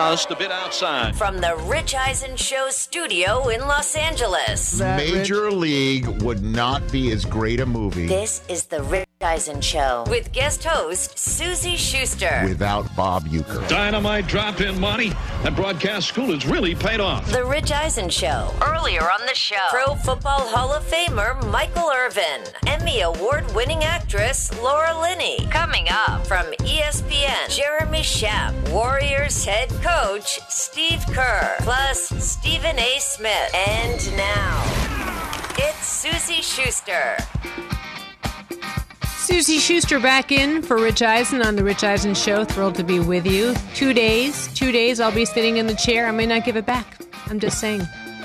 just a bit outside. From the Rich Eisen Show studio in Los Angeles. Major League would not be as great a movie This is the Rich Eisen Show with guest host Suzy Shuster. without Bob Uecker. Dynamite drop in money. That broadcast school has really paid off. The Rich Eisen Show. Earlier on the show, Pro Football Hall of Famer Michael Irvin, Emmy Award winning actress Laura Linney. Coming up from ESPN, Jeremy Schaap, Warriors head coach Steve Kerr, plus Stephen A. Smith. And now, it's Suzy Shuster. Suzy Shuster back in for Rich Eisen on the Rich Eisen Show. Thrilled to be with you. Two days, two days I'll be sitting in the chair. I may not give it back. I'm just saying.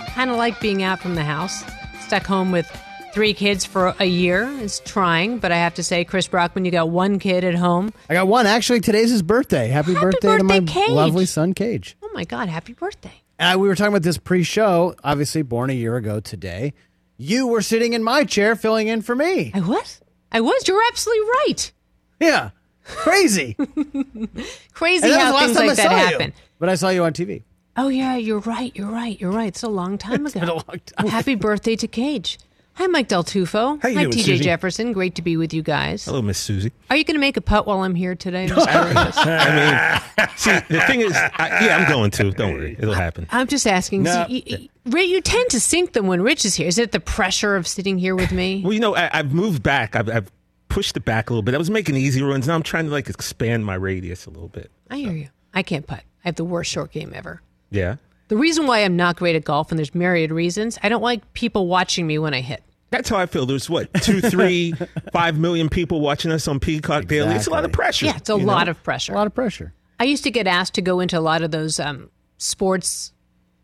Kind of like being out from the house. Stuck home with three kids for a year is trying, but I have to say, Chris Brockman, you got one kid at home. I got one. Actually, today's his birthday. Happy, Happy birthday, to my Cage. lovely son, Cage. Oh my God, happy birthday. And we were talking about this pre-show. Obviously, born a year ago today. You were sitting in my chair, filling in for me. I was? I was. You're absolutely right. Yeah, crazy. Crazy how things like that saw you. happen. But I saw you on TV. Oh yeah, you're right. You're right. You're right. It's a long time ago. been a long time. Happy birthday to Cage. Hi, Mike Del Tufo. How you Hi, doing, TJ Suzy? Jefferson. Great to be with you guys. Hello, Miss Suzy. Are you going to make a putt while I'm here today? I'm, just curious. I mean, see, the thing is, I, yeah, I'm going to. Don't worry, it'll happen. I'm just asking. No. See, you, you, you tend to sink them when Rich is here. Is it the pressure of sitting here with me? Well, you know, I, I've moved back. I've, I've pushed it back a little bit. I was making easy runs. Now I'm trying to like expand my radius a little bit. I hear you. I can't putt. I have the worst short game ever. Yeah, The reason why I'm not great at golf, and there's myriad reasons, I don't like people watching me when I hit. that's how I feel. There's what two, three, five million people watching us on Peacock Daily. It's a lot of pressure. Yeah, it's a lot know? of pressure. A lot of pressure. I used to get asked to go into a lot of those um, sports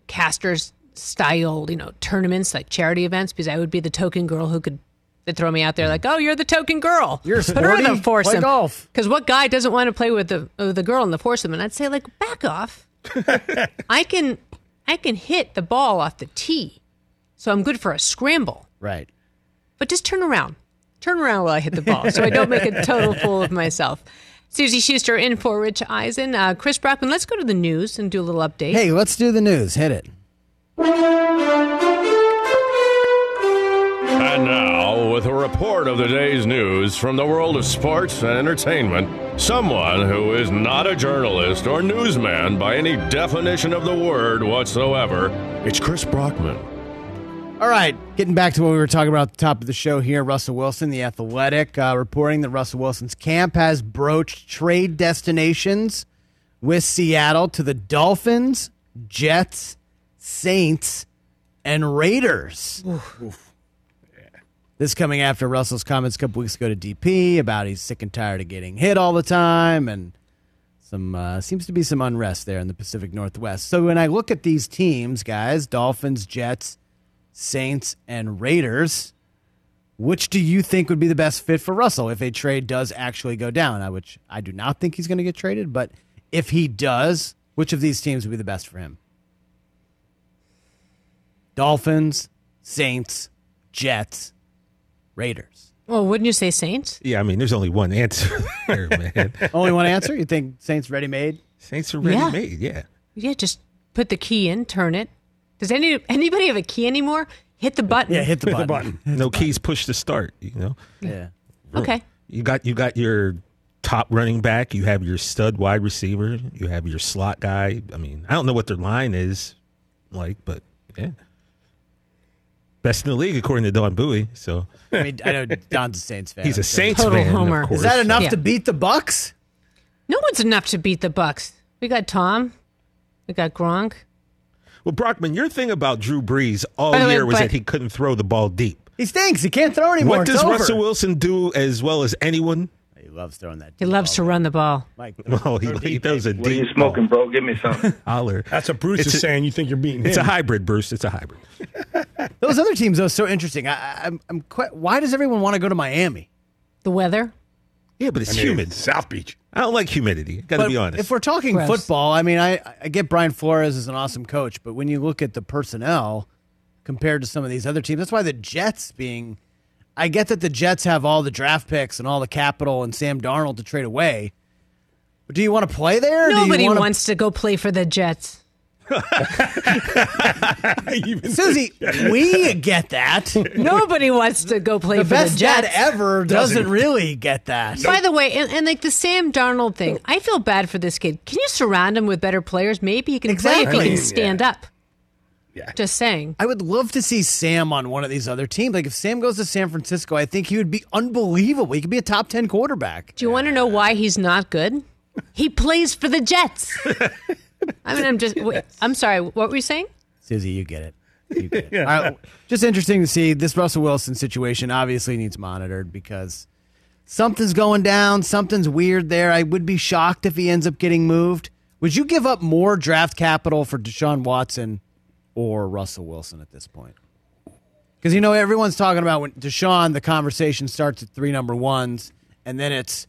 casters style, you know, tournaments like charity events because I would be the token girl who could they'd throw me out there like, "Oh, you're the token girl. You're Put her in sporty. the foursome." Play golf. Because what guy doesn't want to play with the with the girl in the foursome? And I'd say like, "Back off. I can I can hit the ball off the tee, so I'm good for a scramble. Right. But just turn around, turn around while I hit the ball, so I don't make a total fool of myself." Suzy Shuster in for Rich Eisen. Uh, Chris Brockman, let's go to the news and do a little update. Hey, let's do the news. Hit it. And now, with a report of the day's news from the world of sports and entertainment, someone who is not a journalist or newsman by any definition of the word whatsoever, it's Chris Brockman. All right, getting back to what we were talking about at the top of the show here. Russell Wilson, the athletic, uh, reporting that Russell Wilson's camp has broached trade destinations with Seattle to the Dolphins, Jets, Saints, and Raiders. This coming after Russell's comments a couple weeks ago to DP about he's sick and tired of getting hit all the time and some uh, seems to be some unrest there in the Pacific Northwest. So when I look at these teams, guys, Dolphins, Jets, Saints, and Raiders, which do you think would be the best fit for Russell if a trade does actually go down? I which I do not think he's going to get traded, but if he does, which of these teams would be the best for him? Dolphins, Saints, Jets, Raiders. Well, wouldn't you say Saints? Yeah, I mean, there's only one answer there, man. Only one answer? You think Saints ready made? Saints are ready Yeah. made. Yeah. Yeah, just put the key in, turn it. Does any anybody have a key anymore? Hit the button. Yeah, hit the button. No keys push to start. You know. Yeah. Okay. You got you got your top running back. You have your stud wide receiver. You have your slot guy. I mean, I don't know what their line is like, but yeah, best in the league according to Don Bowie. So I mean, I know Don's a Saints fan. he's a so- Saints Total fan. homer. Of Is course. Is that enough Yeah. to beat the Bucks? No one's enough to beat the Bucks. We got Tom. We got Gronk. Well, Brockman, your thing about Drew Brees all By the way, year was but- that he couldn't throw the ball deep. He stinks. He can't throw anymore. What It's does over. Russell Wilson do as well as anyone? He loves throwing that. He loves to run the ball. Mike, Well, oh, he, he throws a What are you deep smoking, bro? Give me something. holler. That's what Bruce It's is a- saying. You think you're beating It's a hybrid, Bruce. It's a hybrid. those other teams though so interesting. I, I, I'm, I'm quite. Why does everyone want to go to Miami? The weather. Yeah, but it's I mean, humid. South Beach. I don't like humidity. Got to be honest. If we're talking Gross. football, I mean, I, I get Brian Flores is an awesome coach, but when you look at the personnel compared to some of these other teams, that's why the Jets being. I get that the Jets have all the draft picks and all the capital and Sam Darnold to trade away. But do you want to play there? Do you Nobody wanna- wants to go play for the Jets. Suzy, we get that. Nobody wants to go play The for best the Jets. dad ever doesn't really get that. By the way, and, and like the Sam Darnold thing, I feel bad for this kid. Can you surround him with better players? Maybe he can play if Exactly. he can stand up. Yeah. Just saying. I would love to see Sam on one of these other teams. Like if Sam goes to San Francisco, I think he would be unbelievable. He could be a top 10 quarterback. Do you want to know why he's not good? He plays for the Jets. I mean, I'm just. Wait, I'm sorry. What were you saying? Suzy, you get it. You get it. All right, just interesting to see this Russell Wilson situation obviously needs monitored because something's going down, something's weird there. I would be shocked if he ends up getting moved. Would you give up more draft capital for Deshaun Watson or Russell Wilson at this point? Because you know everyone's talking about when Deshaun, the conversation starts at three number ones, and then it's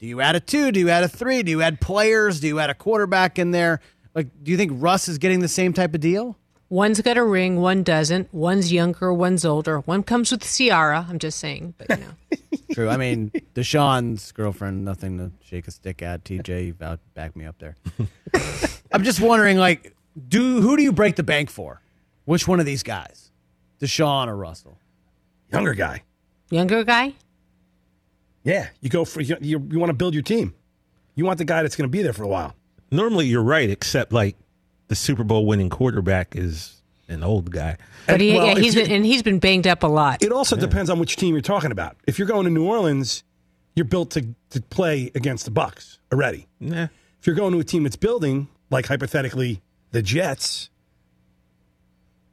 do you add a two? Do you add a three? Do you add players? Do you add a quarterback in there? Like, do you think Russ is getting the same type of deal? One's got a ring, one doesn't. One's younger, one's older. One comes with Ciara. I'm just saying, but you know. True. I mean, Deshaun's girlfriend, nothing to shake a stick at. TJ, you about back me up there. I'm just wondering, like, do who do you break the bank for? Which one of these guys, Deshaun or Russell? Younger guy. Younger guy? Yeah, you go for you. You, you want to build your team. You want the guy that's going to be there for a while. Normally, you're right, except like the Super Bowl winning quarterback is an old guy. But he, well, yeah, if he's you- been and he's been banged up a lot. It also depends on which team you're talking about. If you're going to New Orleans, you're built to, to play against the Bucks already. Nah. If you're going to a team that's building, like hypothetically the Jets,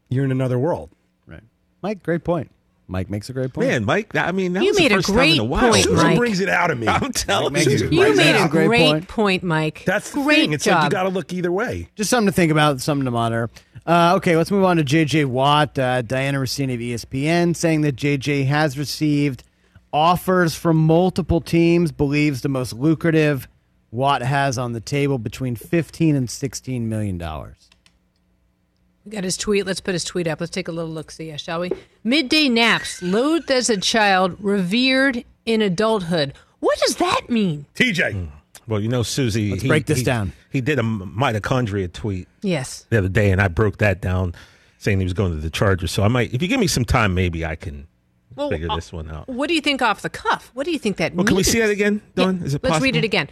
you're in another world. Right. Mike, great point. Mike makes a great point. Man, Mike, I mean, that You was the made a first time great in a while. point, Susan Mike. brings it out of me. I'm telling Mike you. a You made a great, Great point. point. Mike. That's the great thing. It's job. like you got to look either way. Just something to think about, something to monitor. Uh, okay, let's move on to JJ Watt. Uh, Dianna Russini of ESPN saying that JJ has received offers from multiple teams, believes the most lucrative Watt has on the table between 15 and 16 million dollars. We got his tweet. Let's put his tweet up. Let's take a little look see, shall we? Midday naps, loathed as a child, revered in adulthood. What does that mean? TJ. Well, you know, Suzy. Let's he- break this he- down. He did a mitochondria tweet Yes. the other day, and I broke that down, saying he was going to the Chargers. So I might, if you give me some time, maybe I can Well, figure uh, this one out. What do you think off the cuff? What do you think that Well, means? can we see that again, Dawn? Yeah, Is it Let's read it again.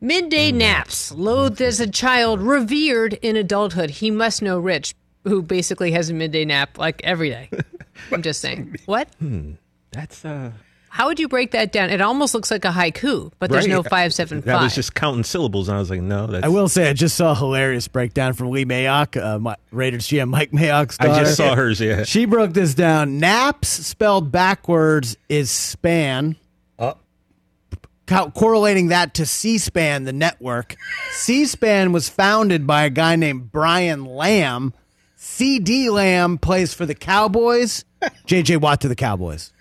Midday naps, loathed as a child, revered in adulthood. He must know Rich, who basically has a midday nap like every day. I'm just saying. What? That's uh, How would you break that down? It almost looks like a haiku, but there's right? no five seven five. seven That was just counting syllables, and I was like, no, that's. I will say, I just saw a hilarious breakdown from Lee Mayock, uh, my, Raiders GM Mike Mayock's I just saw hers. Yeah. She broke this down. Naps spelled backwards is span. Co- correlating that to C-SPAN, the network. C-SPAN was founded by a guy named Brian Lamb. CeeDee Lamb plays for the Cowboys. JJ Watt to the Cowboys.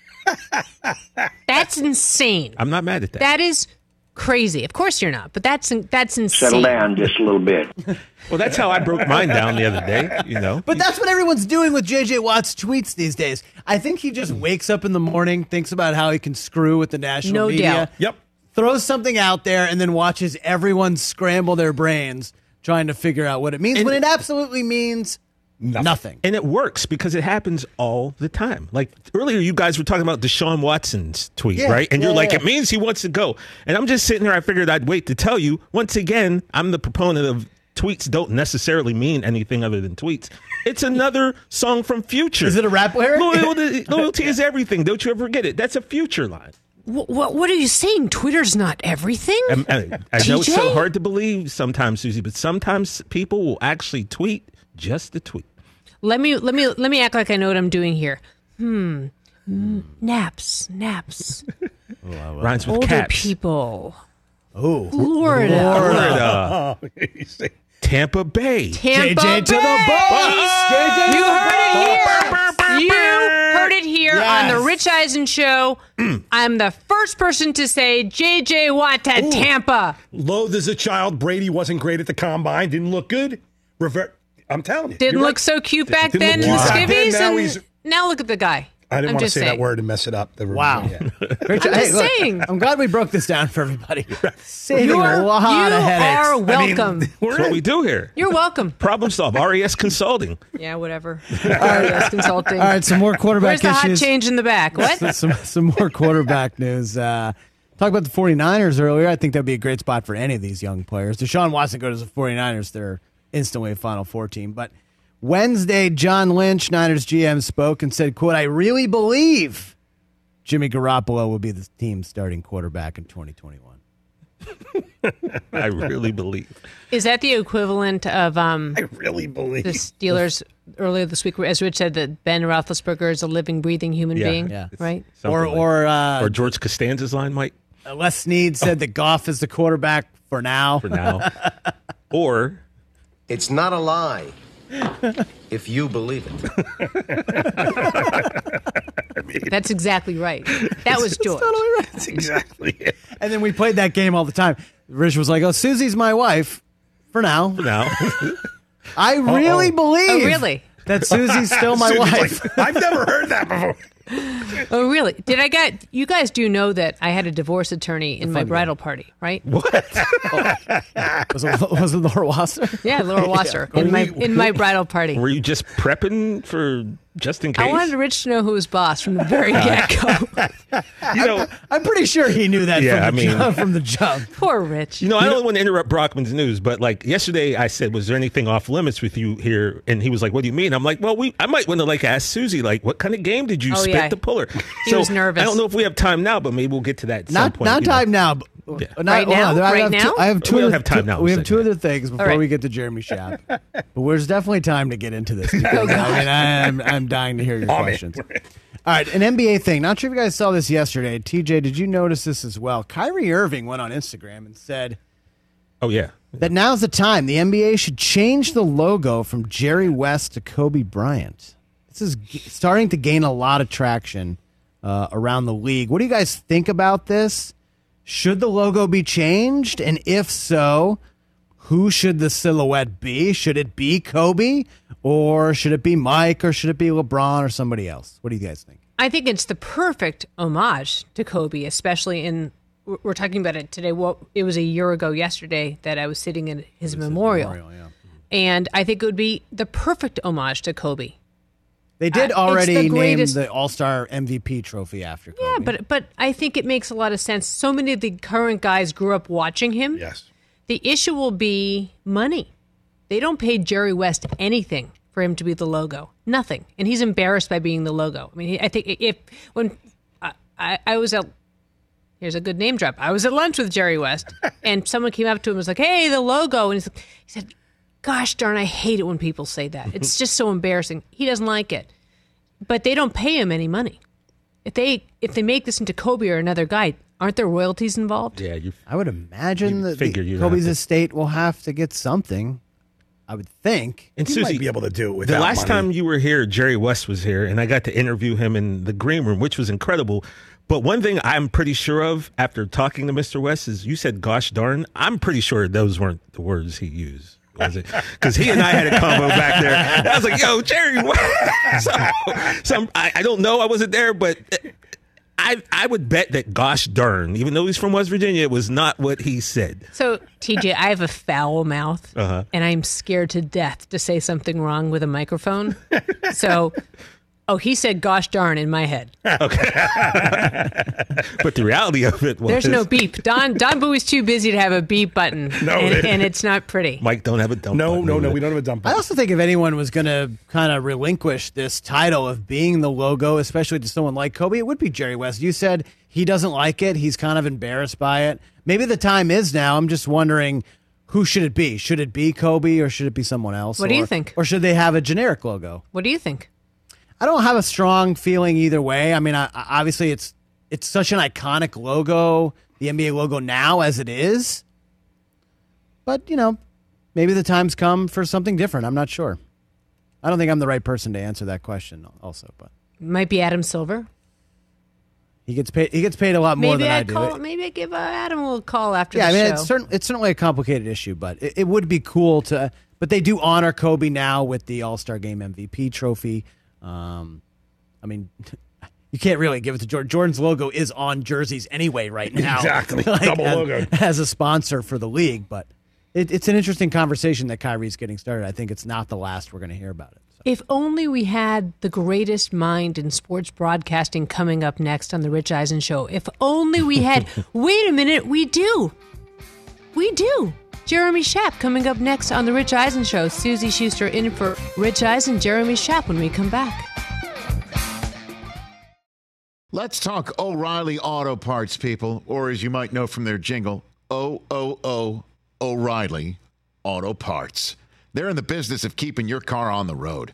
That's insane. I'm not mad at that. That is crazy. Of course you're not, but that's that's insane. Settle down just a little bit. well, that's how I broke mine down the other day. You know. But that's what everyone's doing with JJ Watt's tweets these days. I think he just wakes up in the morning, thinks about how he can screw with the national No media. doubt. Yep. Throws something out there and then watches everyone scramble their brains trying to figure out what it means And- when it absolutely means nothing. And it works because it happens all the time. Like earlier, you guys were talking about Deshaun Watson's tweet, Yeah, right? And you're yeah, like, yeah. it means he wants to go. And I'm just sitting here. I figured I'd wait to tell you. Once again, I'm the proponent of tweets don't necessarily mean anything other than tweets. It's another song from Future. Is it a rap lyric? Loyalty, loyalty is everything. Don't you ever forget it. That's a Future line. What, what, what are you saying? Twitter's not everything. And- and I know it's so hard to believe sometimes, Suzy, but sometimes people will actually tweet just to tweet. Let me let me let me act like I know what I'm doing here. Hmm. Mm, Naps, naps. Rhymes with Older caps. people. Oh, Florida. Florida. Tampa Bay. Tampa JJ to the Bay. JJ You to the heard it here. You heard it here on the Rich Eisen show. I'm the first person to say JJ Watt to Tampa. Loathed as a child. Brady wasn't great at the combine. Didn't look good. Revert. I'm telling you. Didn't look right. so cute back Didn't then look in the back then. Now and now look at the guy. I didn't I'm want to just say that word and mess it up. The Wow. Yeah. Rich, I'm hey, just look, saying. I'm glad we broke this down for everybody. Saving You a are, lot you of headaches. are welcome. That's what we do here. You're welcome. Problem solve. RES Consulting. Yeah, whatever. RES Consulting. All right, some more quarterback Where's the hot issues. change in the back? What? some some more quarterback news. Uh, talk about the 49ers earlier. I think that'd be a great spot for any of these young players. Deshaun Watson goes to the 49ers, they're instantly a Final Four team. But Wednesday, John Lynch, Niners GM, spoke and said, quote, I really believe Jimmy Garoppolo will be the team's starting quarterback in 2021. I really believe. Is that the equivalent of um, I really believe. the Steelers earlier this week, as Rich said, that Ben Roethlisberger is a living, breathing human Yeah, being? yeah. Right? Something Or, like- or, uh, or George Costanza's line, Mike, Les Snead said that Goff is the quarterback for now. for now. or It's not a lie if you believe it. That's exactly right. That was George. That's exactly it. And then we played that game all the time. Rich was like, "Oh, Suzy's my wife for now." For now. I really oh, believe. Oh, really? That Suzy's still my Suzy's wife. like, I've never heard that before. Oh, really? Did I get you guys do know that I had a divorce attorney in my fun bridal party, right? What? Was, it, was it Laura Wasser? Yeah, Laura Wasser in my in my bridal party. Were you just prepping for just in case? I wanted Rich to know who was boss from the very get go. you know, I'm pretty sure he knew that Yeah, from, the I mean- jump, from the jump. Poor Rich. you know, I don't want to interrupt Brockman's news, but like yesterday, I said, "Was there anything off limits with you here?" And he was like, "What do you mean?" I'm like, "Well, we I might want to like ask Suzy, like, what kind of game did you Oh, spit yeah. to pull her?" He was nervous. I don't know if we have time now, but maybe we'll get to that. At some Not point, not you know. time now. But, Yeah. not- Right hold on, now? I Right have now? Two, I have two. We don't have time two- now, We we have two that. other things before right. we get to Jeremy Schaap. but there's definitely time to get into this. Because, I mean, I'm I'm dying to hear your Oh, man. questions. All right, an NBA thing. Not sure if you guys saw this yesterday. TJ, did you notice this as well? Kyrie Irving went on Instagram and said Oh yeah, that now's the time the NBA should change the logo from Jerry West to Kobe Bryant. This is g- starting to gain a lot of traction uh, around the league. What do you guys think about this? Should the logo be changed? And if so, who should the silhouette be? Should it be Kobe or should it be Mike or should it be LeBron or somebody else? What do you guys think? I think it's the perfect homage to Kobe, especially in we're talking about it today. Well, it was a year ago yesterday that I was sitting in his memorial, and I think it would be the perfect homage to Kobe. They did Uh, it's the already name greatest- the All Star MVP trophy after Kobe. Yeah, but but I think it makes a lot of sense. So many of the current guys grew up watching him. Yes. The issue will be money. They don't pay Jerry West anything for him to be the logo. Nothing, and he's embarrassed by being the logo. I mean, he- I think if when I, I, I was at here's a good name drop. I was at lunch with Jerry West, and someone came up to him and was like, "Hey, the logo," and he's like, he said, "Gosh darn, I hate it when people say that. It's just so embarrassing." He doesn't like it, but they don't pay him any money. If they if they make this into Kobe or another guy, aren't there royalties involved? yeah. You I would imagine that figure the, you'd Kobe's to- estate will have to get something. I would think. and You Susie might be able to do it The last money. time you were here, Jerry West was here, and I got to interview him in the green room, which was incredible. But one thing I'm pretty sure of after talking to Mr. West is you said, gosh darn, I'm pretty sure those weren't the words he used. Was it? Because he and I had a combo back there. And I was like, yo, Jerry, what? So, so I, I don't know. I wasn't there, but I, I would bet that gosh darn, even though he's from West Virginia, it was not what he said. So, TJ, I have a foul mouth, Uh-huh. and I'm scared to death to say something wrong with a microphone. so, oh, he said "gosh darn" in my head. Okay, but the reality of it was There's no beep. Don Don Bowie's too busy to have a beep button, No, and, and it's not pretty. Mike don't have a dump. No, button no, either. no. We don't have a dump. I also think if anyone was going to kind of relinquish this title of being the logo, especially to someone like Kobe, it would be Jerry West. You said he doesn't like it. He's kind of embarrassed by it. Maybe the time is now. I'm just wondering who should it be? Should it be Kobe or should it be someone else? What do you think? Or should they have a generic logo? What do you think? I don't have a strong feeling either way. I mean, I, I- obviously it's it's such an iconic logo, the NBA logo now as it is. But you know, maybe the time's come for something different. I'm not sure. I don't think I'm the right person to answer that question. Also, but Might be Adam Silver. he gets paid. He gets paid a lot more Maybe than I I do. call. Maybe I give uh, Adam a little call after yeah, I mean, show. it's certain, it's certainly a complicated issue, but it, it would be cool to. But they do honor Kobe now with the All Star Game MVP trophy. Um, I mean, you can't really give it to Jordan. Jordan's logo is on jerseys anyway right now. Exactly. Double as, logo. as a sponsor for the league, but it, it's an interesting conversation that Kyrie's getting started. I think it's not the last we're going to hear about it. So. If only we had the greatest mind in sports broadcasting coming up next on the Rich Eisen show. If only we had. wait a minute, we do. We do. Jeremy Schaap coming up next on the Rich Eisen show. Suzy Shuster in for Rich Eisen, Jeremy Schaap when we come back. Let's talk O'Reilly Auto Parts, people, or as you might know from their jingle, O O O O'Reilly Auto Parts. They're in the business of keeping your car on the road.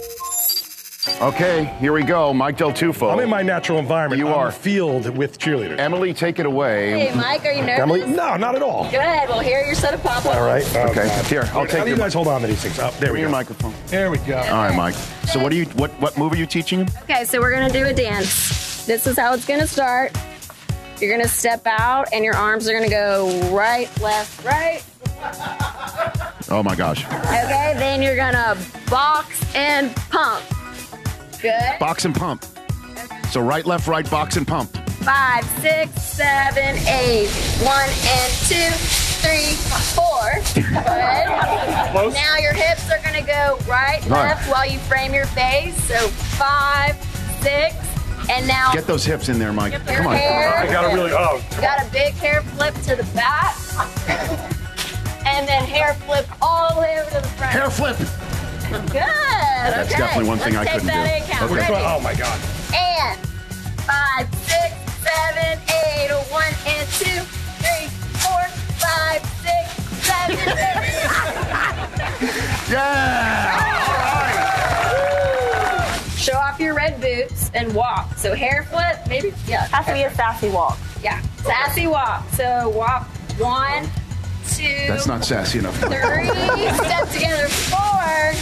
Okay, here we go. Mike Del Tufo. I'm in my natural environment. You on are. field with cheerleaders. Emily, take it away. Hey, Mike, are you nervous? Emily? No, not at all. Good. Well, here are your set of pop All right. Oh, Okay, God. here, I'll Wait, take How do you guys hold on to these things? Oh, there we Your go. microphone. There we go. All right, Mike. So what do you what what move are you teaching him? Okay, so we're gonna do a dance. This is how it's gonna start. You're gonna step out, and your arms are gonna go right, left, right. Oh my gosh. Okay, then you're gonna box and pump. Good. Box and pump. So right, left, right, box and pump. Five, six, seven, eight. One and two, three, four. Good. Now your hips are gonna go right, Right. left while you frame your face. So five, six, and now Get those hips in there, Mike. Come on. hair. I gotta really. Oh, You got a big hair flip to the back. and then hair flip all the way over to the front. Hair flip. Good. That's okay. definitely one thing Let's I take couldn't that do. Okay. Ready? Oh my God. And five, six, seven, eight, a one and two, three, four, five, six, seven, eight. Yeah. Show off your red boots and walk. So hair flip, maybe yeah. Has to be a sassy walk. Yeah. Sassy walk. So walk one, two, That's not sassy enough. three, step together, four.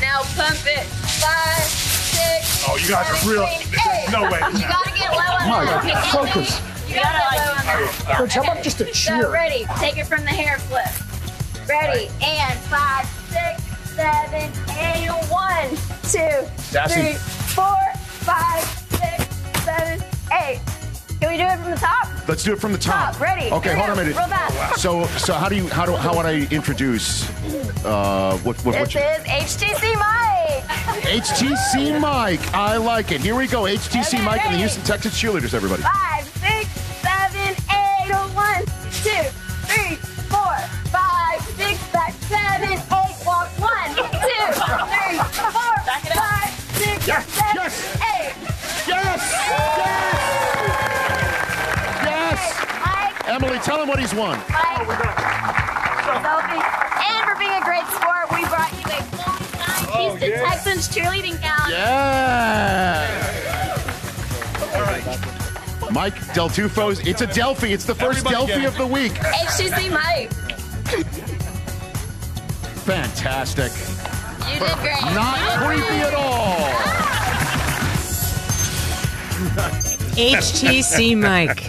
Now pump it, five, six. Oh, you guys are real- eight. no way. You gotta get low on Mike, that. Okay, focus. You gotta get low on that. Coach, how about just a So cheer? ready, take it from the hair flip. Ready, and five, six, seven, eight, one, two, Sassy. three, four, five, six, seven, eight. Can we do it from the top? Let's do it from the top. Top, ready, Okay, hold on a minute. roll back. So so how do you how do how would I introduce uh what what, what This you, is HTC Mike. HTC Mike. I like it. Here we go. HTC Okay, Mike and the. Houston Texas cheerleaders, everybody. Five, six, seven, eight, one, two, three, four, five, six, back, seven, eight, walk, one, two, three, four, five, six, Yes, seven, yes. eight. Yes! Yes! One. Sophie. And for being a great sport, we brought you a full-time Houston Texans cheerleading gown. Mike Del Tufo's. It's a Delphi. It's the first Delphi of the week. HTC Mike. Fantastic. You did great. Not creepy at all. HTC Mike.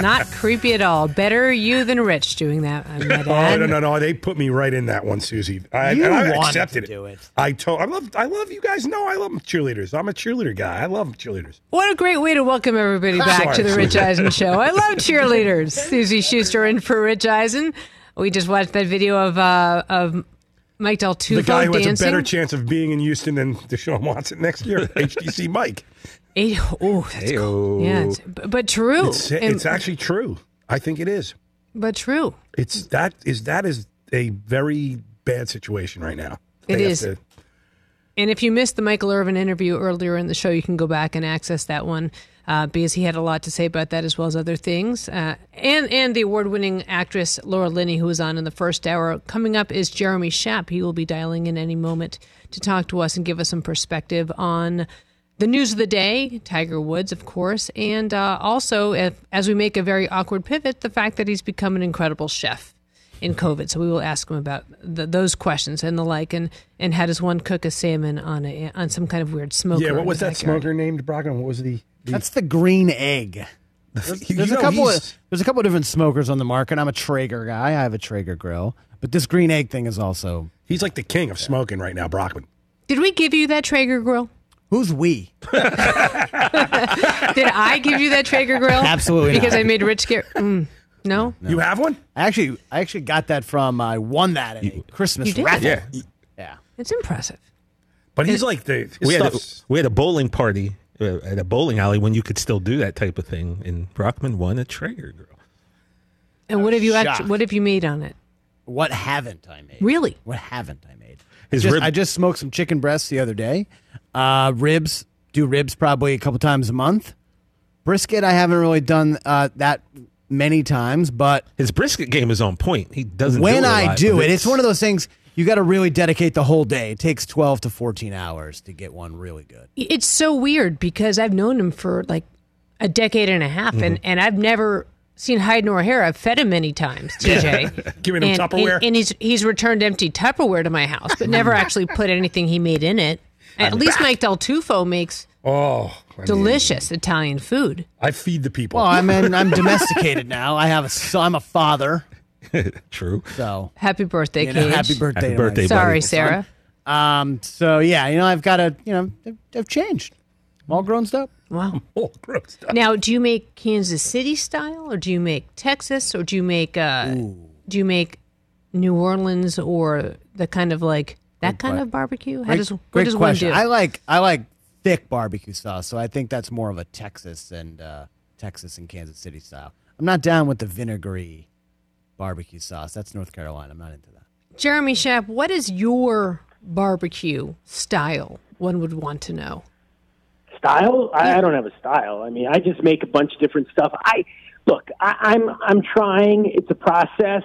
Not creepy at all. Better you than Rich doing that, I might Oh no no no! They put me right in that one, Suzy. I, You and I accepted to do it. I told I love I love you guys No, I love cheerleaders. I'm a cheerleader guy. I love cheerleaders. What a great way to welcome everybody back Sorry, to the Rich Eisen Show. I love cheerleaders. Suzy Shuster in for Rich Eisen. We just watched that video of uh, of Mike Del Tufo the guy who dancing. has a better chance of being in Houston than Deshaun Watson next year. HTC Mike. Oh, that's cool. Yeah, it's, but, but true. It's, And- it's actually true. I think it is. but true. It's that is that is a very bad situation right now. It They have is. to- And if you missed the Michael Irvin interview earlier in the show, you can go back and access that one uh, because he had a lot to say about that as well as other things. Uh, and and the award-winning actress Laura Linney, who was on in the first hour. Coming up is Jeremy Schaap. He will be dialing in any moment to talk to us and give us some perspective on the news of the day, Tiger Woods, of course, and uh, also if, as we make a very awkward pivot, the fact that he's become an incredible chef in COVID. So we will ask him about the, those questions and the like, and and how does one cook a salmon on a on some kind of weird smoker? yeah, what was that backyard? smoker named, Brockman? What was the, the That's the green egg. There's, You there's a couple. Of, there's a couple of different smokers on the market. I'm a Traeger guy. I have a Traeger grill, but this green egg thing is also. He's like the king of smoking right now, Brockman. Did we give you that Traeger grill? Who's we? Did I give you that Traeger grill? Absolutely Because not. I made Rich get. Mm, no? You have one? I actually, I actually got that from. I won that in a Christmas You did? raffle. Yeah. Yeah. It's impressive. But he's like the We had, a, we had a bowling party uh, at a bowling alley when you could still do that type of thing, and Brockman won a Traeger grill. And what have you shocked. actually, what have you made on it? What haven't I made? Really? What haven't I made? His Just- rib- I just smoked some chicken breasts the other day. Uh, ribs, do ribs probably a couple times a month. Brisket, I haven't really done uh, that many times, but His brisket game is on point. He doesn't. when do it a I lot, do but it, it's one of those things you got to really dedicate the whole day. It takes 12 to 14 hours to get one really good. It's so weird because I've known him for like a decade and a half, and, Mm-hmm. and I've never seen hide nor hair. I've fed him many times, TJ. Giving him and, Tupperware? And, and he's he's returned empty Tupperware to my house, but never actually put anything he made in it. At least Mike Del Tufo makes oh I mean, delicious Italian food. I feed the people. Well, I mean, I'm domesticated now. I have a son. I'm a father. True. So, Happy birthday, you know, Cage. happy birthday. Happy birthday, son. Sorry, buddy. Sarah. Um, so yeah, you know, I've got to, you know, I've, I've changed. I'm all grown up. Wow. oh, gross stuff. Now, do you make Kansas City style, or do you make Texas, or do you make uh, do you make New Orleans, or the kind of like that kind of barbecue? How Great, does what does question. one do? I like I like thick barbecue sauce, so I think that's more of a Texas and uh, Texas and Kansas City style. I'm not down with the vinegary barbecue sauce. That's North Carolina. I'm not into that. Jeremy Schaap, what is your barbecue style? One would want to know. style I, I don't have a style i mean i just make a bunch of different stuff i look I, i'm i'm trying it's a process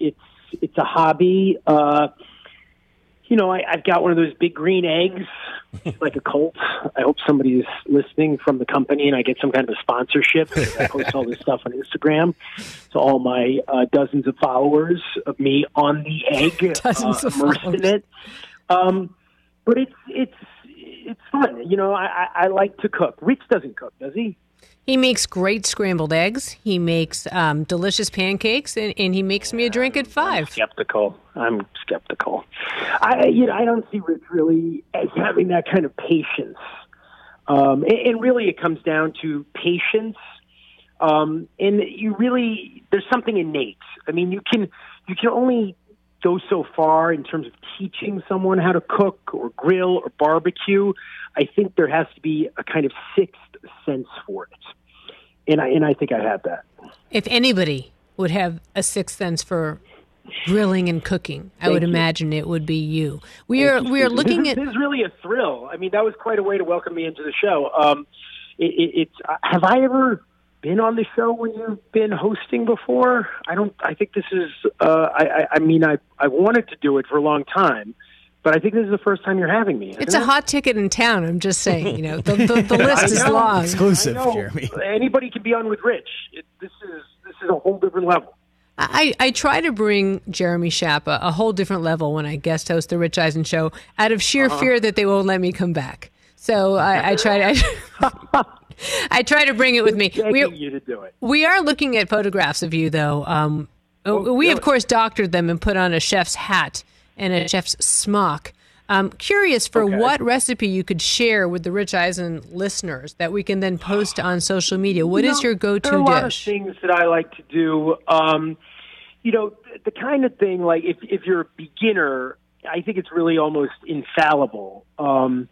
it's it's a hobby uh you know I, i've got one of those big green eggs like a cult i hope somebody is listening from the company and i get some kind of a sponsorship i post all this stuff on instagram to all my uh, dozens of followers of me on the egg Dozens uh, immersed followers. in it um but it's it's it's fun. You know, I, I, I like to cook. Rich doesn't cook, does he? He makes great scrambled eggs. He makes um, delicious pancakes, and, and he makes me a drink at five. Skeptical. I'm skeptical. I you know I don't see Rich really as having that kind of patience. Um, and, and really, it comes down to patience. Um, and you really there's something innate. I mean, you can you can only go so far in terms of teaching someone how to cook or grill or barbecue. I think there has to be a kind of sixth sense for it, and I and I think I have that. If anybody would have a sixth sense for grilling and cooking, I would you. imagine it would be you. We are we are looking this at this is really a thrill. I mean, that was quite a way to welcome me into the show. Um, it, it, it's uh, have I ever been on the show when you've been hosting before. I don't. I think this is. Uh, I, I. I mean, I. I wanted to do it for a long time, but I think this is the first time you're having me. It's a hot ticket in town. I'm just saying. You know, the, the, the list is know. long. Exclusive, Jeremy. Anybody can be on with Rich. It, this is this is a whole different level. I, I try to bring Jeremy Shappa a whole different level when I guest host the Rich Eisen show out of sheer Uh-huh. fear that they won't let me come back. So I, I try to I try to bring it with me. We, you to do it. we are looking at photographs of you though. Um, we of course doctored them and put on a chef's hat and a chef's smock. I'm curious for what recipe you could share with the Rich Eisen listeners that we can then post on social media. What You is know, your There are go-to a lot dish? of things that I like to do. Um, you know, the kind of thing like if if you're a beginner, I think it's really almost infallible. Um,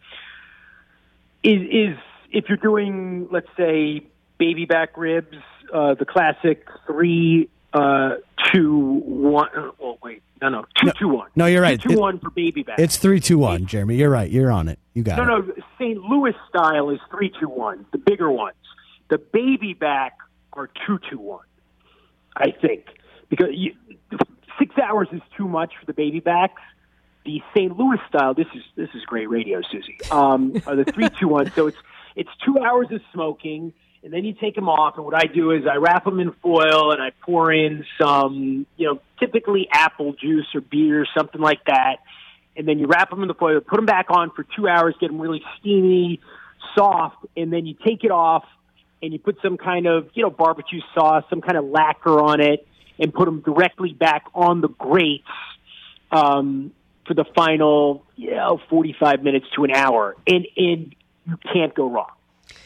is is if you're doing, let's say, baby back ribs, uh, the classic three, uh, two, one. Oh wait, no, no, two, two, one. No, you're right. Two, two, It- one for baby back. It's three, two, one, Jeremy. You're right. You're on it. You got No, it. No, no, St. Louis style is three two one, the bigger ones. The baby back are two two one, I think, because you, six hours is too much for the baby backs. The St. Louis style, this is this is great radio, Suzy. Um, are the three two one. So it's it's two hours of smoking, and then you take them off. And what I do is I wrap them in foil and I pour in some, you know, typically apple juice or beer, something like that and then you wrap them in the foil, put them back on for two hours, get them really steamy, soft, and then you take it off and you put some kind of you know barbecue sauce, some kind of lacquer on it, and put them directly back on the grates um, for the final you know forty five minutes to an hour, and and you can't go wrong.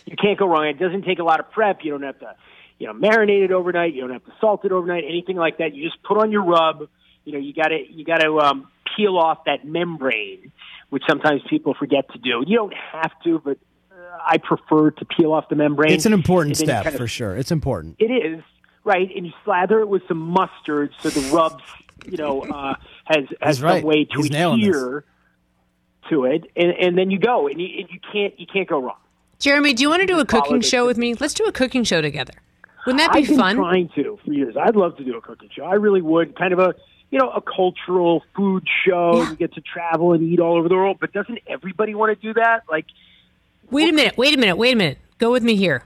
You can't go wrong. It doesn't take a lot of prep. You don't have to you know marinate it overnight. You don't have to salt it overnight. Anything like that. You just put on your rub. You know you got to you got to um, peel off that membrane, which sometimes people forget to do. You don't have to, but uh, I prefer to peel off the membrane. It's an important And then you step kind of- for sure. It's important. It is right, and you slather it with some mustard, so the rubs, you know, uh, has has He's right. way to He's adhere to it, and, and then you go, and you, and you can't you can't go wrong. Jeremy, do you want to do a cooking show with me? Let's do a cooking show together. Wouldn't that be fun? I've been fun? trying to for years. I'd love to do a cooking show. I really would. Kind of a you know a cultural food show. You get to travel and eat all over the world, but doesn't everybody want to do that? Like, Wait a minute. Wait a minute. Wait a minute. Go with me here.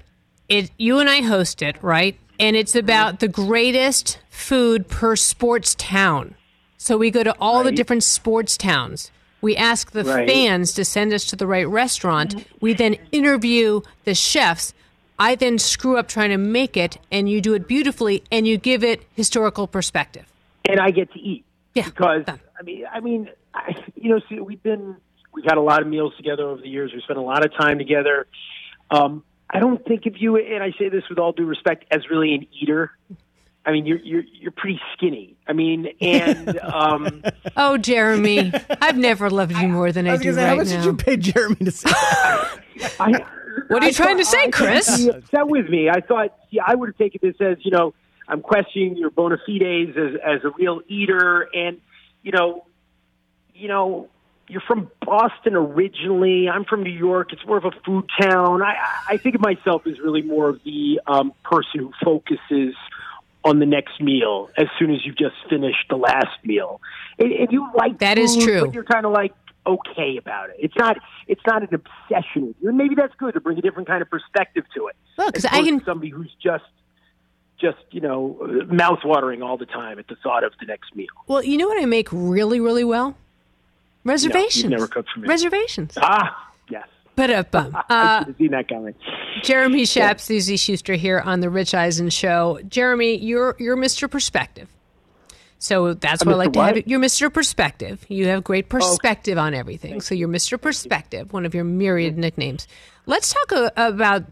It you and I host it, right? And it's mm-hmm. about the greatest food per sports town. So we go to all the different sports towns. We ask the Right. fans to send us to the right restaurant. We then interview the chefs. I then screw up trying to make it, and you do it beautifully, and you give it historical perspective. and I get to eat. Yeah, because I mean, I mean, I, you know, see, we've been we've had a lot of meals together over the years. We spent a lot of time together. Um, I don't think of you, and I say this with all due respect, as really an eater. I mean, you're you're you're pretty skinny. I mean, and um, Oh, Jeremy, I've never loved you more than I, was do say, right now. how much now. did you pay Jeremy to say that? I, What are you I trying to say, I thought Chris? you'd upset with me. I thought, yeah, I would have taken this as you know, I'm questioning your bona fides as as a real eater, and you know, you know, you're from Boston originally. I'm from New York. It's more of a food town. I I think of myself as really more of the um, person who focuses on the next meal as soon as you've just finished the last meal. And, and you like That is food, true. But you're kind of like okay about it. It's not it's not an obsession with you, and maybe that's good to bring a different kind of perspective to it. Look, 'cause As I can- somebody who's just just you know mouth watering all the time at the thought of the next meal. Well, you know what I make really, really well? Reservations. never cooked for me. Reservations. Ah, But uh, bum. Uh, seen that coming. Jeremy Schaap, Suzy Shuster here on the Rich Eisen Show. Jeremy, you're you're Mr. Perspective. So that's I'm what I like to have. it. You're Mr. Perspective. You have great perspective on everything. So you're Mr. Perspective, one of your myriad nicknames. Let's talk a, about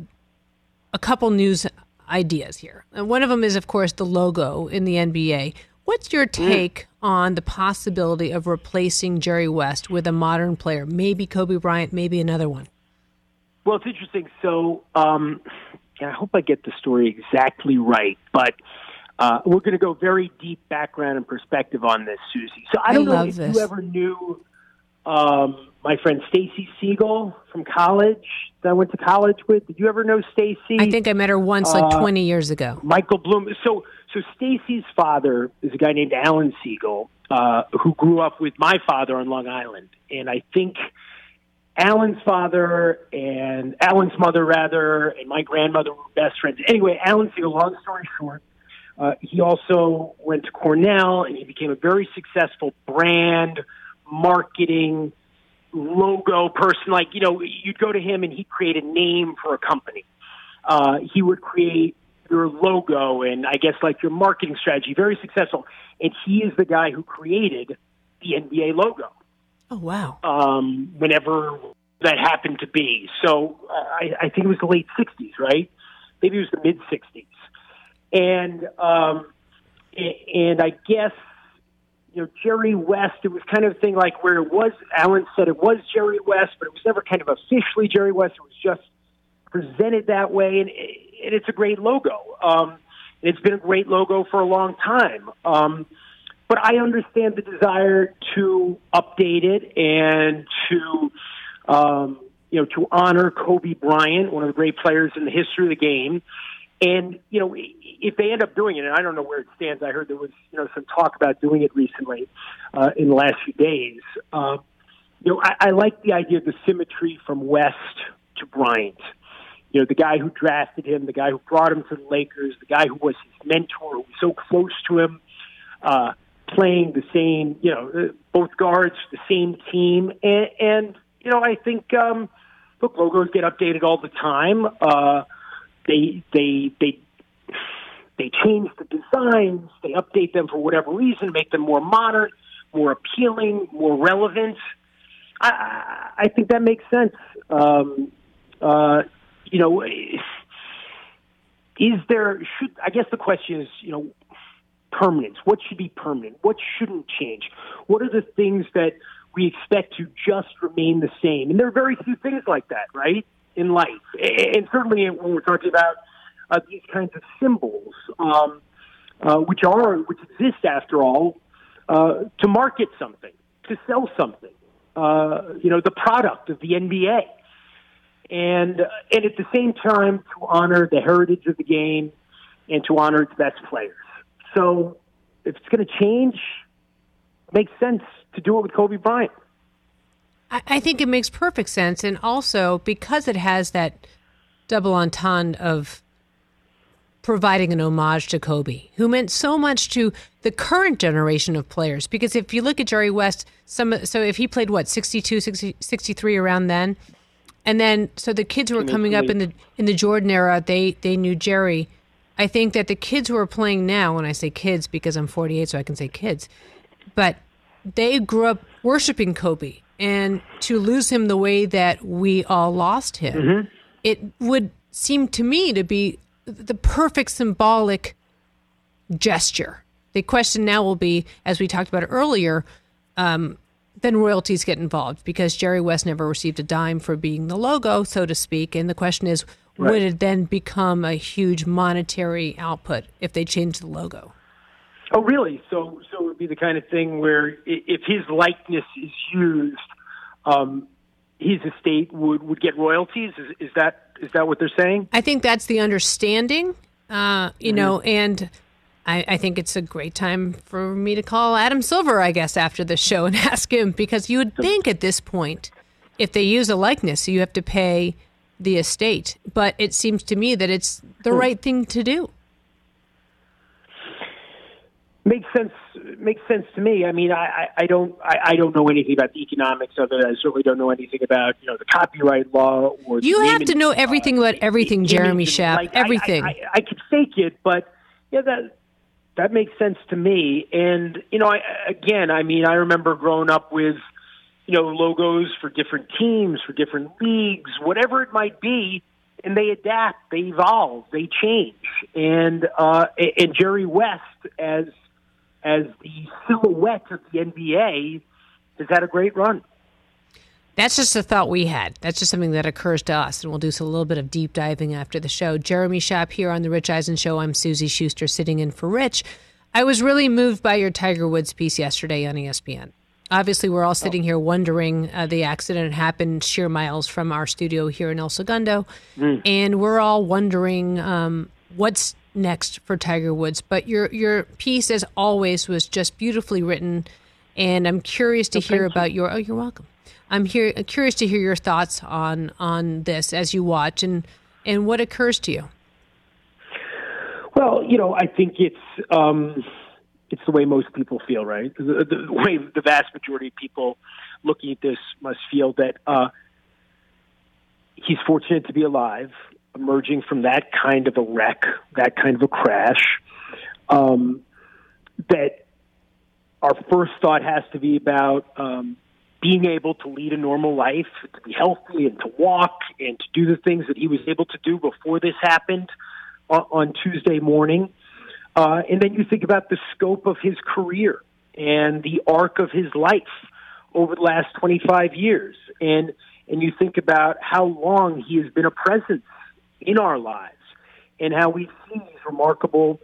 a couple news ideas here. And one of them is, of course, the logo in the NBA. What's your take on the possibility of replacing Jerry West with a modern player? Maybe Kobe Bryant, maybe another one. Well, it's interesting. So, um, I hope I get the story exactly right, but uh, we're going to go very deep background and perspective on this, Suzy. So I I don't know if this. you ever knew um, my friend Stacy Siegel from college that I went to college with. Did you ever know Stacy? I think I met her once, like Uh, 20 years ago. Michael Bloom. So, so Stacy's father is a guy named Alan Siegel, uh, who grew up with my father on Long Island, and I think Alan's father and Alan's mother, rather, and my grandmother were best friends. Anyway, Alan Siegel. Long story short, uh, he also went to Cornell, and he became a very successful brand marketing logo person. Like you know, you'd go to him and he'd create a name for a company. Uh, he would create your logo and I guess like your marketing strategy. Very successful, and he is the guy who created the NBA logo. Oh, wow. Um, whenever that happened to be, so uh, I, I think it was the late '60s, right? Maybe it was the mid '60s, and um, and I guess you know, Jerry West, it was kind of a thing like where it was, Alan said it was Jerry West, but it was never kind of officially Jerry West. It was just presented that way, and, and it's a great logo. Um, it's been a great logo for a long time. Um, but I understand the desire to update it and to, um, you know, to honor Kobe Bryant, one of the great players in the history of the game. And you know, if they end up doing it, and I don't know where it stands. I heard there was you know some talk about doing it recently uh, in the last few days. Uh, you know, I, I like the idea of the symmetry from West to Bryant. You know, the guy who drafted him, the guy who brought him to the Lakers, the guy who was his mentor, who was so close to him, uh, playing the same, you know, uh, both guards, the same team, and, and you know, I think um, look, logos get updated all the time. Uh, they they they they change the designs, they update them for whatever reason, make them more modern, more appealing, more relevant. I, I I think that makes sense. Um, uh, you know, is there should I guess the question is, you know, permanence. What should be permanent? What shouldn't change? What are the things that we expect to just remain the same? And there are very few things like that, right, in life. And certainly when we're talking about uh, these kinds of symbols, um, uh, which are which exist after all, uh, to market something, to sell something. Uh, you know, the product of the NBA, and uh, and at the same time to honor the heritage of the game and to honor its best players. So, if it's going to change, it makes sense to do it with Kobe Bryant. I, I think it makes perfect sense. And also because it has that double entendre of providing an homage to Kobe, who meant so much to the current generation of players. Because if you look at Jerry West, some so if he played what 62, 60, 63 around then, and then so the kids who were coming up in the in the Jordan era, they they knew Jerry. I think that the kids who are playing now, when I say kids because I'm 48, so I can say kids, but they grew up worshiping Kobe, and to lose him the way that we all lost him, it would seem to me to be the perfect symbolic gesture. The question now will be, as we talked about earlier, um, then royalties get involved because Jerry West never received a dime for being the logo, so to speak. And the question is, Right. would it then become a huge monetary output if they change the logo? Oh, really? So, so it would be the kind of thing where if his likeness is used, um, his estate would would get royalties. Is, is that is that what they're saying? I think that's the understanding, uh, you know, and I, I think it's a great time for me to call Adam Silver, I guess, after the show and ask him because you would think at this point, if they use a likeness, you have to pay the estate. But it seems to me that it's the hmm. right thing to do. Makes sense. Makes sense to me. I mean, I, I, don't I, I don't know anything about the economics of it. I certainly don't know anything about you know the copyright law or You have to know everything about everything, Jeremy Schaap. like, everything. I, I, I could fake it, but yeah, that that makes sense to me. And you know, I, again, I mean, I remember growing up with you know logos for different teams, for different leagues, whatever it might be, and they adapt, they evolve, they change. And uh, and Jerry West as as the silhouette of the NBA has had a great run. That's just a thought we had. That's just something that occurs to us, and we'll do a little bit of deep diving after the show. Jeremy Schaap here on the Rich Eisen Show. I'm Suzy Shuster, sitting in for Rich. I was really moved by your Tiger Woods piece yesterday on ESPN. obviously we're all sitting here wondering uh, the accident happened sheer miles from our studio here in El Segundo, Mm. and we're all wondering um, what's next for Tiger Woods. But your your piece, as always, was just beautifully written, and I'm curious to hear about your. Oh, you're welcome. I'm here curious to hear your thoughts on on this as you watch and and what occurs to you. Well, you know, I think it's um, it's the way most people feel, right? The, the way the vast majority of people looking at this must feel that uh, he's fortunate to be alive, emerging from that kind of a wreck, that kind of a crash. Um, that our first thought has to be about um, being able to lead a normal life, to be healthy, and to walk, and to do the things that he was able to do before this happened on, on Tuesday morning. Uh, and then you think about the scope of his career and the arc of his life over the last 25 years. And, and you think about how long he has been a presence in our lives and how we've seen these remarkable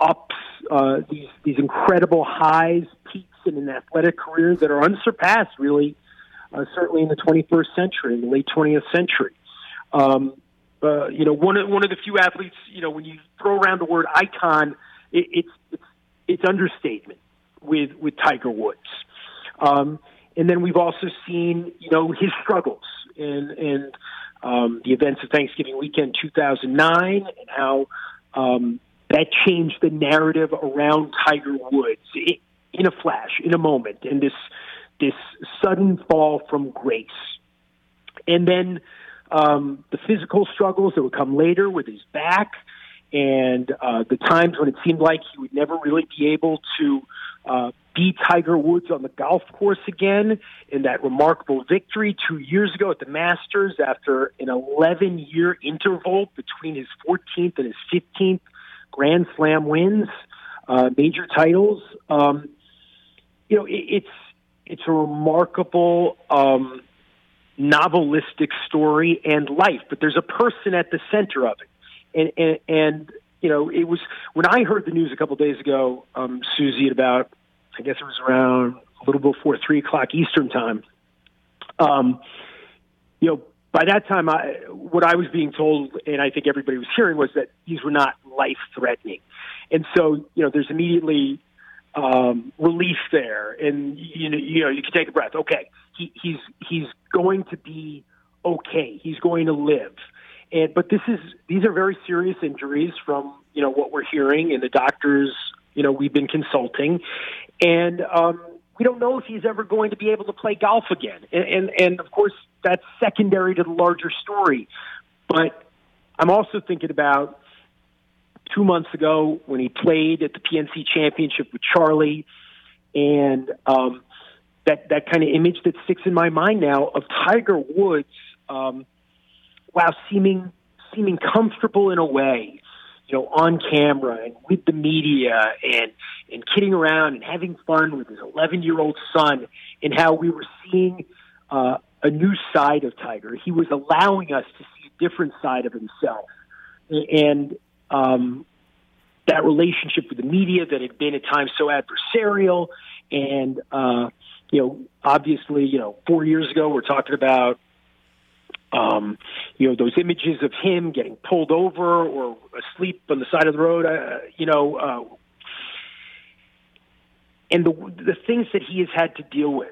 ups, uh, these, these incredible highs, peaks in an athletic career that are unsurpassed, really, uh, certainly in the 21st century, in the late 20th century. Um, uh, you know, one of one of the few athletes. You know, when you throw around the word icon, it, it's it's it's understatement with with Tiger Woods. Um, and then we've also seen, you know, his struggles and and um, the events of Thanksgiving weekend 2009 and how um, that changed the narrative around Tiger Woods i in a flash, in a moment, and this this sudden fall from grace. And then um, the physical struggles that would come later with his back, and uh, the times when it seemed like he would never really be able to uh, be Tiger Woods on the golf course again, in that remarkable victory two years ago at the Masters after an 11 year interval between his 14th and his 15th Grand Slam wins, uh, major titles. Um, you know, it, it's it's a remarkable. Um, novelistic story and life, but there's a person at the center of it. And, and, and you know, it was when I heard the news a couple days ago, um, Suzy, at about, I guess it was around a little before three o'clock Eastern time. Um, you know, by that time, I, what I was being told, and I think everybody was hearing, was that these were not life threatening. And so, you know, there's immediately um, relief there, and you know, you know, you can take a breath. Okay, he, he's he's going to be okay. He's going to live. And but this is these are very serious injuries from you know what we're hearing, and the doctors you know we've been consulting, and um, we don't know if he's ever going to be able to play golf again. And and, and of course that's secondary to the larger story. But I'm also thinking about two months ago when he played at the PNC Championship with Charlie, and um, that that kind of image that sticks in my mind now of Tiger Woods, um, while seeming seeming comfortable in a way, you know, on camera and with the media and and kidding around and having fun with his 11 year old son, and how we were seeing uh, a new side of Tiger. He was allowing us to see a different side of himself, and um, that relationship with the media that had been at times so adversarial, and uh, you know, obviously, you know, four years ago we're talking about, um, you know, those images of him getting pulled over or asleep on the side of the road, uh, you know, uh, and the the things that he has had to deal with,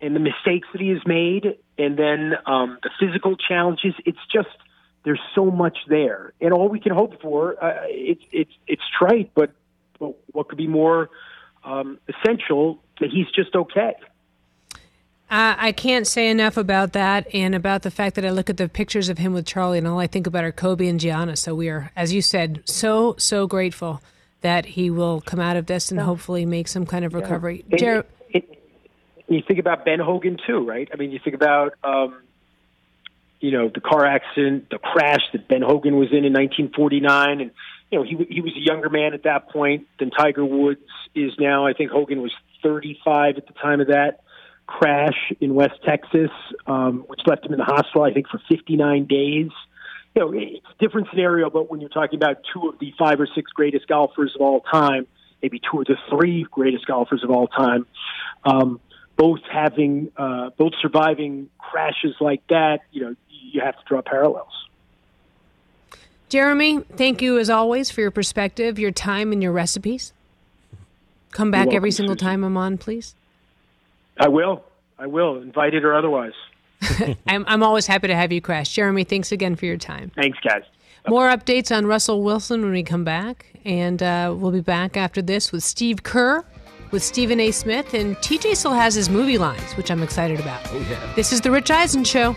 and the mistakes that he has made, and then um, the physical challenges. It's just there's so much there, and all we can hope for. Uh, it's it's it's trite, but, but what could be more um, essential that he's just okay. Uh, I can't say enough about that and about the fact that I look at the pictures of him with Charlie and all I think about are Kobe and Gianna. So we are, as you said, so, so grateful that he will come out of this and hopefully make some kind of recovery. And- Jer- you think about Ben Hogan too, right? I mean, you think about um, you know the car accident, the crash that Ben Hogan was in in 1949, and you know he he was a younger man at that point than Tiger Woods is now. I think Hogan was 35 at the time of that crash in West Texas, um, which left him in the hospital, I think, for 59 days. You know, it's a different scenario, but when you're talking about two of the five or six greatest golfers of all time, maybe two of the three greatest golfers of all time, um, both having uh, both surviving crashes like that, you know, you have to draw parallels. Jeremy, thank you as always for your perspective, your time, and your recipes. Come back welcome, every single Susan. time I'm on, please. I will. I will, invited or otherwise. I'm, I'm always happy to have you crash. Jeremy, thanks again for your time. Thanks, guys. More updates on Russell Wilson when we come back. And uh, we'll be back after this with Steve Kerr, with Stephen A. Smith, and TJ still has his movie lines, which I'm excited about. Oh, yeah. This is The Rich Eisen Show.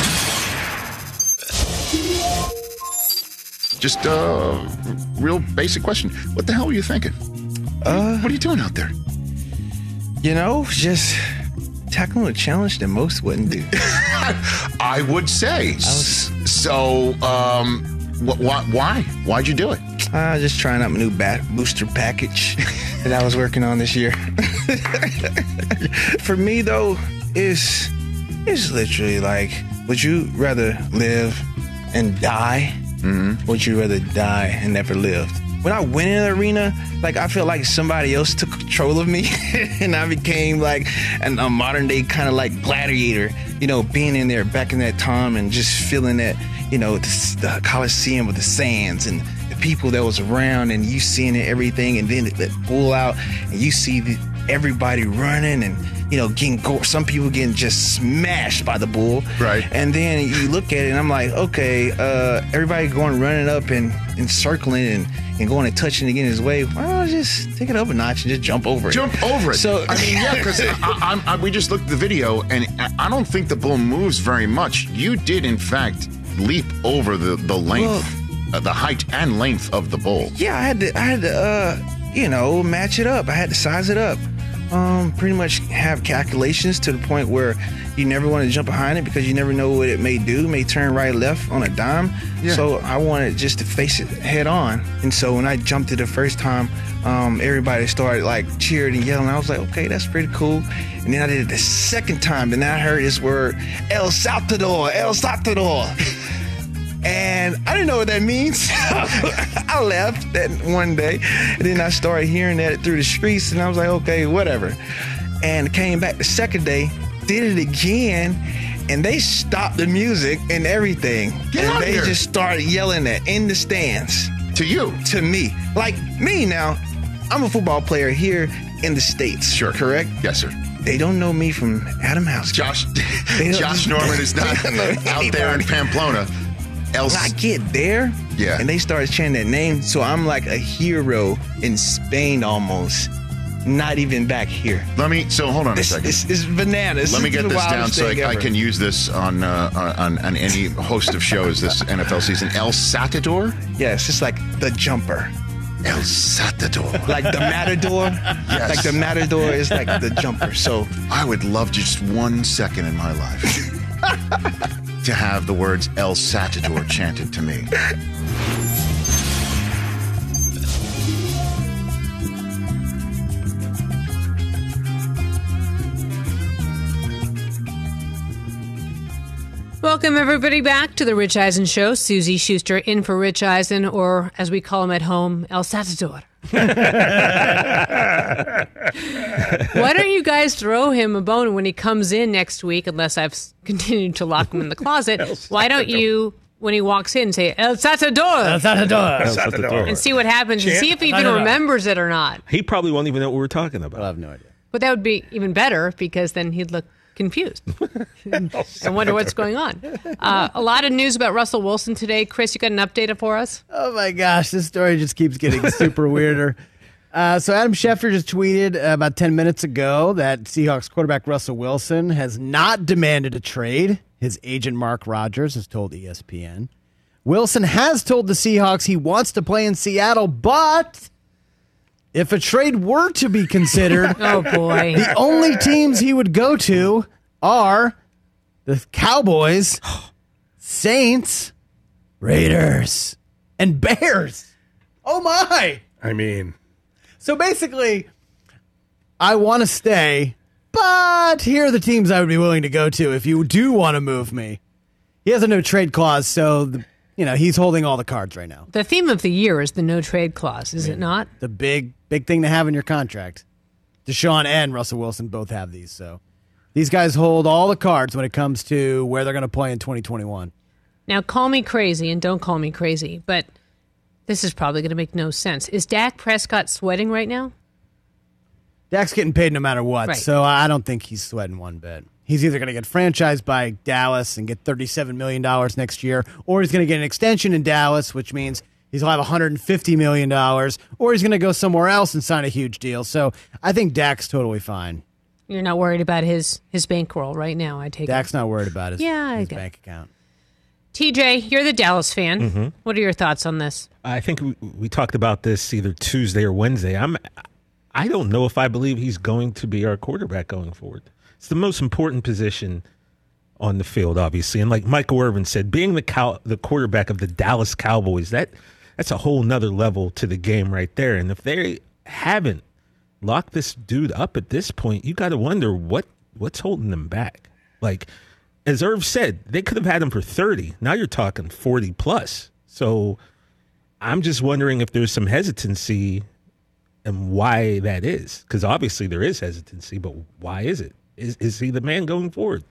Just a real basic question. What the hell were you thinking? Uh, what are you doing out there? You know, just tackling a challenge that most wouldn't do. I would say. so, um, wh- wh- why? Why'd you do it? Uh, just trying out my new bat booster package that I was working on this year. For me, though, it's it's literally like, would you rather live and die? Mm-hmm. Would you rather die and never lived? When I went in the arena, like I feel like somebody else took control of me, and I became like an, a modern day kind of like gladiator. You know, being in there back in that time and just feeling that, you know, the, the Coliseum with the sands and the people that was around, and you seeing everything, and then it pull out, and you see the, everybody running and you know getting go- some people getting just smashed by the bull. Right. And then you look at it and i'm like okay uh everybody going running up and, and circling and, and going and touching it again his way. Why don't I just take it up a notch and just jump over it? Jump over it. so I mean, yeah, because I, I, I, we just looked at the video, and I- don't think the bull moves very much. You did, in fact, leap over the the length, uh, the height and length of the bull. yeah i had to i had to uh you know match it up. I had to size it up um pretty much have calculations to the point where you never want to jump behind it because you never know what it may do. May turn right left on a dime. Yeah. so i wanted just to face it head on. And so when i jumped it the first time um, everybody started like cheering and yelling. I was like okay that's pretty cool. And then i did it the second time. And then i heard this word el saltador el saltador and I didn't know what that means. I left that one day, and then I started hearing that through the streets, and I was like, okay, whatever. And came back the second day, did it again, and they stopped the music and everything, Get and out they here. just started yelling that in the stands To you, to me, like me now. I'm a football player here in the states. Sure. correct. yes, sir. they don't know me from Adam House. Josh Josh Norman is not they don't know out there in. Pamplona. Else, When I get there, Yeah. and they start chanting that name, so I'm like a hero in Spain almost. Not even back here. let me. So hold on a second. it's, it's bananas. Let me get this down so I, I can use this on, uh, on on any host of shows this NFL season. El Satador. Yes, it's like the jumper. El Satador. Like the matador. Yes. Like the matador is like the jumper. So I would love just one second in my life to have the words El Satador chanted to me. Welcome, everybody, back to the Rich Eisen Show. Suzy Shuster in for Rich Eisen, or as we call him at home, El Satador. Why don't you guys throw him a bone when he comes in next week, unless I've continued to lock him in the closet? Why don't you, when he walks in, say El Satador? El Satador. El Satador. And see what happens and see if he even remembers it or not. He probably won't even know what we're talking about. I have no idea. But that would be even better because then he'd look confused and wonder what's going on. Uh, a lot of news about Russell Wilson today. Chris, you got an update for us? Oh my gosh, this story just keeps getting super weirder. Uh, so Adam Schefter just tweeted about 10 minutes ago that Seahawks quarterback Russell Wilson has not demanded a trade. His agent Mark Rodgers has told ESPN. Wilson has told the Seahawks he wants to play in Seattle, but if a trade were to be considered, Oh boy. the only teams he would go to are the Cowboys, Saints, Raiders, and Bears. Oh my. I mean, So basically, I want to stay, but here are the teams I would be willing to go to if you do want to move me. He has a no trade clause, so the, you know he's holding all the cards right now. The theme of the year is the no trade clause, is it not? The big big thing to have in your contract. Deshaun and Russell Wilson both have these, so these guys hold all the cards when it comes to where they're going to play in 2021. Now, call me crazy and don't call me crazy, but this is probably going to make no sense. Is Dak Prescott sweating right now? Dak's getting paid no matter what, Right. so I don't think he's sweating one bit. He's either going to get franchised by Dallas and get $37 million next year, or he's going to get an extension in Dallas, which means he's going to have $150 million, or he's going to go somewhere else and sign a huge deal. So I think Dak's totally fine. You're not worried about his his bankroll right now. I take it. Dak's not worried about his, Yeah, his get- bank account. TJ, you're the Dallas fan. Mm-hmm. What are your thoughts on this? I think we, we talked about this either Tuesday or Wednesday. I'm I don't know if I believe he's going to be our quarterback going forward. It's the most important position on the field, obviously. And like Michael Irvin said, being the cow, the quarterback of the Dallas Cowboys, that that's a whole nother level to the game right there. And if they haven't locked this dude up at this point, you got to wonder what what's holding them back. Like as Irv said, they could have had him for 30. Now you're talking 40 plus. So I'm just wondering if there's some hesitancy and why that is. Because obviously there is hesitancy, but why is it? Is, is he the man going forward?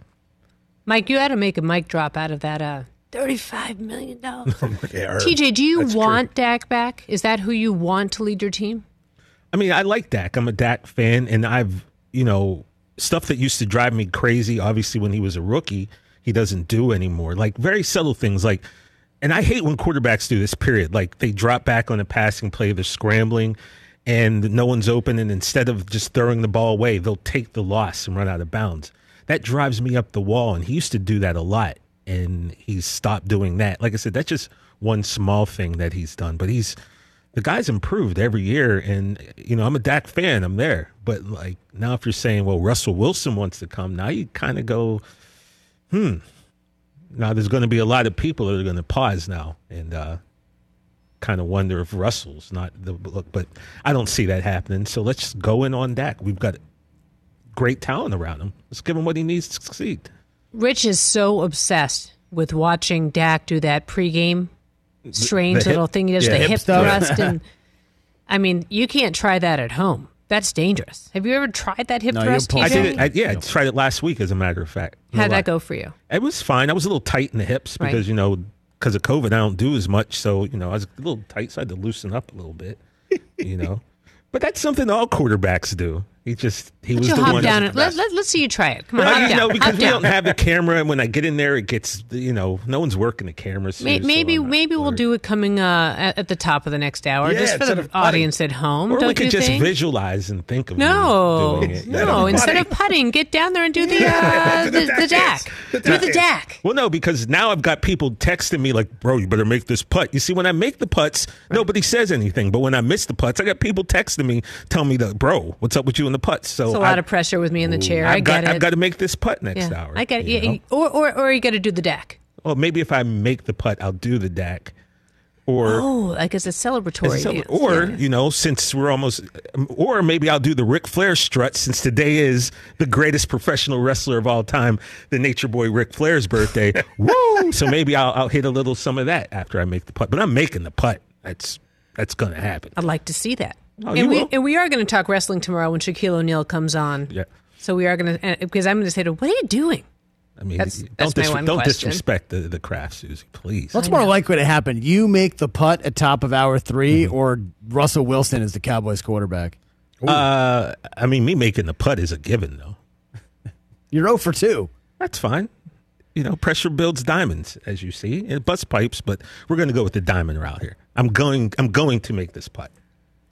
Mike, you had to make a mic drop out of that uh, $35 million. yeah, TJ, do you that's true. want Dak back? Is that who you want to lead your team? I mean, I like Dak. I'm a Dak fan, and I've, you know, stuff that used to drive me crazy, obviously, when he was a rookie, he doesn't do anymore. Like very subtle things like, and I hate when quarterbacks do this, period. Like they drop back on a passing play, they're scrambling, and no one's open, and instead of just throwing the ball away, they'll take the loss and run out of bounds. That drives me up the wall, and he used to do that a lot, and he's stopped doing that. Like I said, that's just one small thing that he's done, but he's the guy's improved every year and you know i'm a dak fan i'm there but like now if you're saying well russell wilson wants to come now you kind of go hmm now there's going to be a lot of people that are going to pause now and uh kind of wonder if russell's not the look but i don't see that happening so let's just go in on dak we've got great talent around him let's give him what he needs to succeed Rich is so obsessed with watching Dak do that pregame strange the hip- little thing he does, yeah, the hip hip thrust. and I mean, you can't try that at home. That's dangerous. Have you ever tried that hip No, thrust, pull i did it I, yeah i tried it last week as a matter of fact How'd that go for you? It was fine. I was a little tight in the hips Right. because you know because of COVID, I don't do as much. So you know, I was a little tight, so I had to loosen up a little bit. You know, but that's something all quarterbacks do. He just he Why was the hop one. down and let, let, let's see you try it. Come on, Well, you down. know, because hop we down. don't have the camera, and when I get in there, it gets you know, no one's working the camera. May- so Maybe I'm not maybe we'll do it coming uh, at, at the top of the next hour, Yeah, just for the of putting. audience at home. Or don't we could just think? visualize and think of No, no. Instead of putting, get down there and do the uh, the, the, Dak. Do the Dak. Well, no, because now I've got people texting me like, "Bro, you better make this putt." You see, when I make the putts, nobody says anything, but when I miss the putts, I got people texting me, telling me that, "Bro, what's up with you in the putts?" So It's a lot of pressure with me in the chair. I've I got, get it. I've got to make this putt next yeah, hour. I get it. you know? Or, or or you got to do the deck. Well, maybe if I make the putt, I'll do the deck. or Oh, like as a celebratory. As a cele- or Yeah. you know, since we're almost, um, or maybe I'll do the Ric Flair strut since today is the greatest professional wrestler of all time, the Nature Boy Ric Flair's birthday. Woo! So maybe I'll, I'll hit a little some of that after I make the putt. But I'm making the putt. That's that's going to happen. I'd like to see that. Oh, you and we will. and we are going to talk wrestling tomorrow when Shaquille O'Neal comes on. Yeah. So we are going to because I'm going to say to him, what are you doing? I mean, That's- don't, that's my dis- one don't disrespect the, the craft, Suzy, please. What's more likely to happen? You make the putt at top of hour 3 Mm-hmm. or Russell Wilson is the Cowboys quarterback? Uh, I mean, me making the putt is a given, though. You're 0 for 2. That's fine. You know, pressure builds diamonds, as you see. It busts pipes, but we're going to go with the diamond route here. I'm going. I'm going to make this putt.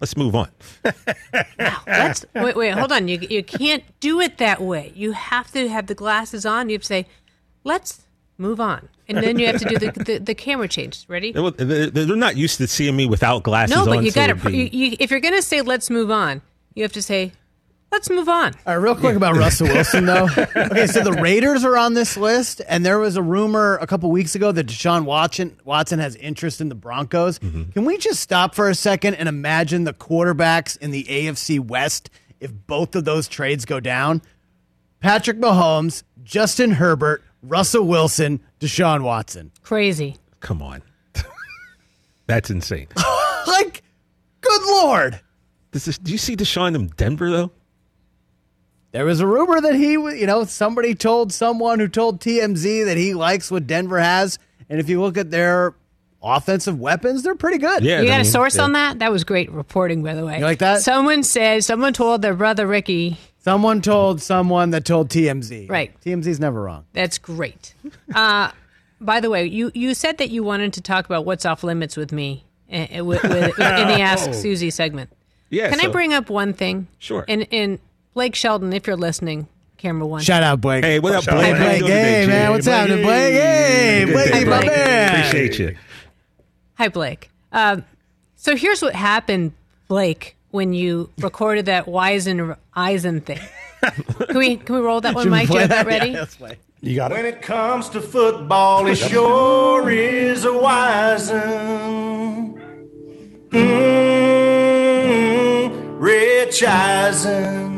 Let's move on. Let's wait. Wait. Hold on. You you can't do it that way. You have to have the glasses on. You have to say, "Let's move on," and then you have to do the the, the camera change. Ready? They're they're not used to seeing me without glasses No, but you got to, be- You, you, if you're going to say "Let's move on," you have to say, "Let's move on." All right, real quick about Russell Wilson, though. Okay, so the Raiders are on this list, and there was a rumor a couple weeks ago that Deshaun Watson Watson has interest in the Broncos. Mm-hmm. Can we just stop for a second and imagine the quarterbacks in the AFC West if both of those trades go down? Patrick Mahomes, Justin Herbert, Russell Wilson, Deshaun Watson. Crazy. Come on, that's insane. like, good lord. This is, do you see Deshaun in Denver though? There was a rumor that he, you know, somebody told someone who told TMZ that he likes what Denver has. And if you look at their offensive weapons, they're pretty good. Yeah, you got a source on that? That was great reporting, by the way. You like that? Someone said, someone told their brother Ricky. Someone told someone that told TMZ. Right. TMZ's never wrong. That's great. Uh, by the way, you, you said that you wanted to talk about what's off limits with me uh, with, with, in the Ask Oh. Suzy segment. Yeah, Can I bring up one thing? Sure. And, and Blake Shelton, if you're listening, camera one. Shout out, Blake. Hey, what up, Blake? out, How you Blake. doing Hey, man, what's Blake? happening, Blake? Hey, Good Blakey, day, my man. Appreciate you. Hi, Blake. Um, so here's what happened, Blake, when you recorded that Wisen Eisen thing. Can we can we roll that one, Mike? Do you have that that? ready? Yeah, let's play. You got it. When it comes to football, it sure is a wisin'. Mm, Rich Eisen.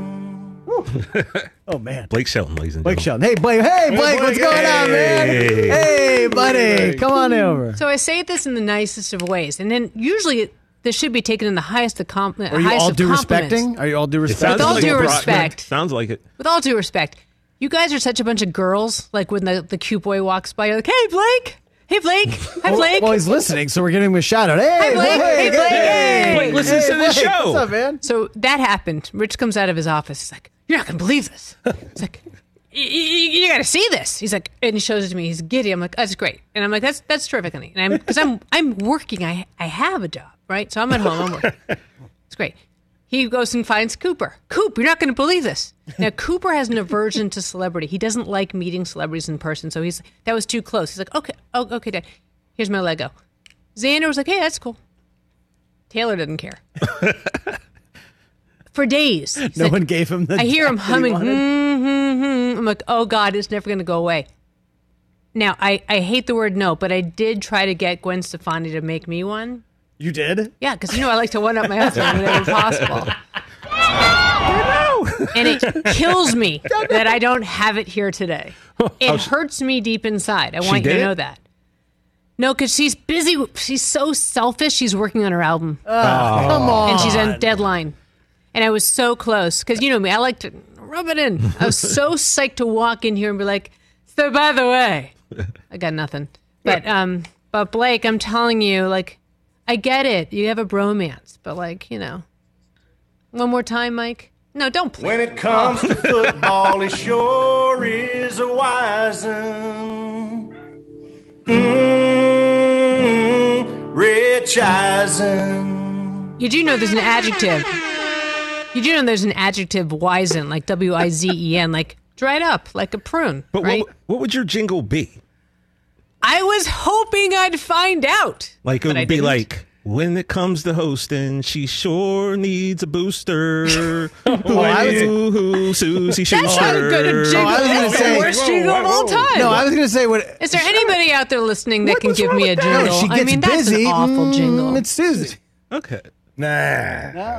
Oh, man. Blake Shelton, ladies and Blake gentlemen. Shelton. Hey, Blake. Hey, Blake, Blake. what's going on, man? Hey. Hey, buddy. Come on over. So I say this in the nicest of ways, and then usually this should be taken in the highest of com- Are you highest all of due compliments. respecting? Are you all due It respecting? With all like due a pro- respect. Sounds like it. With all due respect, you guys are such a bunch of girls. Like when the, the cute boy walks by, you're like, "Hey, Blake! Hey, Blake! Hi, Blake!" Well, he's listening, so we're giving him a shout out. Hey, Hi, Blake. Hey, Blake. Hey. Blake listens to the Blake. show. What's up, man? So that happened. Rich comes out of his office. He's like, "You're not gonna believe this." It's like, "Y- y- "You got to see this." He's like, and he shows it to me. He's giddy. I'm like, "That's great," and I'm like, "That's that's terrific, honey." And I'm because I'm I'm working. I I have a job, right? So I'm at home. I'm working. It's great. He goes and finds Cooper. Coop, you're not going to believe this. Now Cooper has an aversion to celebrity. He doesn't like meeting celebrities in person. So he's that was too close. He's like, okay, oh, okay, Dad. Here's my Lego. Xander was like, hey, that's cool. Taylor didn't care. For days. He's No like- one gave him the. I hear him he humming. wanted? Hmm, hmm, hmm. I'm like, oh God, it's never going to go away. Now, I, I hate the word no, but I did try to get Gwen Stefani to make me one. You did? Yeah, because you know I like to one up my husband whenever possible. and it kills me that I don't have it here today. It hurts me deep inside. I want you to it? know that. No, because she's busy. She's so selfish. She's working on her album. Oh, come on. And she's on deadline. And I was so close because you know me, I like to rub it in. I was so psyched to walk in here and be like, "So by the way, I got nothing." But um, but Blake, I'm telling you, like, I get it. You have a bromance, but like, you know, one more time, Mike. No, don't play. When it comes to football, it sure is a wise'n. Mm, Rich Eisen. You do know there's an adjective. You do know there's an adjective wizen, like W I Z E N, like dried up, like a prune. But right? what, what would your jingle be? I was hoping I'd find out. Like it would be didn't. like when it comes to hosting, she sure needs a booster. Oh, I was- Ooh, ooh, Suzy That's not a good Shuster. jingle. Oh, I was gonna That's say- the worst jingle of all time. No, I was going to say what. Is there anybody out there listening that can give me a jingle? No, she gets I mean, that's busy. an awful Mm, jingle. It's Suzy. Okay. Nah.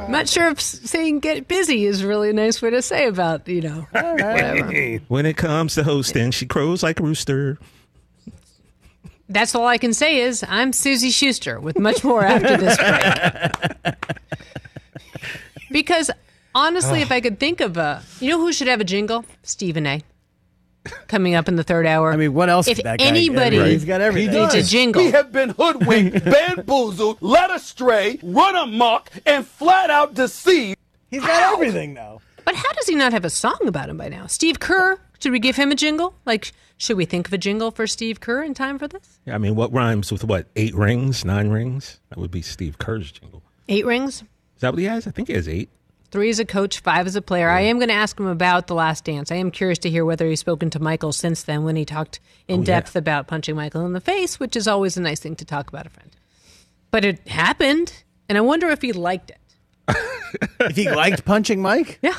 I'm not sure if saying "get busy" is really a nice way to say about you know whatever. When it comes to hosting, she crows like a rooster. That's all I can say is I'm Suzy Shuster with much more after this break. because honestly, if I could think of a, you know who should have a jingle? Stephen A. Coming up in the third hour. I mean, what else? If did that guy- anybody Right. He's got everything. needs a jingle, We have been hoodwinked, bamboozled, led astray, run amok, and flat out deceived. He's got everything now. But how does he not have a song about him by now? Steve Kerr, should we give him a jingle? Like, should we think of a jingle for Steve Kerr in time for this? Yeah, I mean, what rhymes with what? Eight rings, nine rings? That would be Steve Kerr's jingle. Eight rings, Is that what he has? I think he has eight. three as a coach, five as a player. I am going to ask him about The Last Dance. I am curious to hear whether he's spoken to Michael since then when he talked in Oh, yeah. depth about punching Michael in the face, which is always a nice thing to talk about a friend. But it happened, and I wonder if he liked it. if he liked punching Mike? Yeah.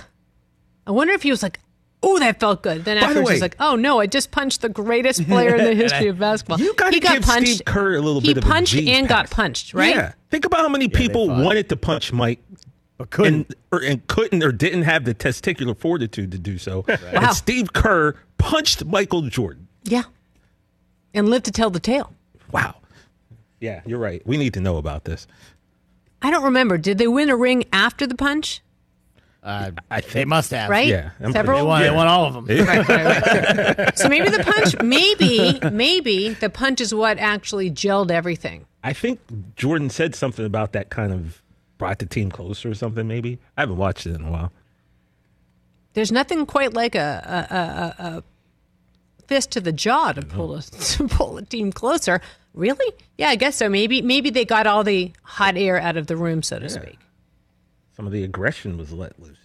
I wonder if he was like, oh, that felt good. Then By the afterwards, way- he's like, oh, no, I just punched the greatest player in the history of basketball. You got to he got give punched. Steve Kerr a little he bit of a punched G and got punched, right? Yeah. Think about how many people wanted to punch Mike, but couldn't, and, or, and couldn't, or didn't have the testicular fortitude to do so. Wow. And Steve Kerr punched Michael Jordan. Yeah. And lived to tell the tale. Wow. Yeah, you're right. We need to know about this. I don't remember. Did they win a ring after the punch? Uh, I think they must have. Right? Yeah, I'm Several? They won, they won all of them. Right, right, right. so maybe the punch, maybe, maybe the punch is what actually gelled everything. I think Jordan said something about that kind of brought the team closer or something, maybe. I haven't watched it in a while. There's nothing quite like a, a, a, a fist to the jaw to pull a to pull a team closer. Really? Yeah, I guess so. Maybe maybe they got all the hot air out of the room, so to speak. Some of the aggression was let loose.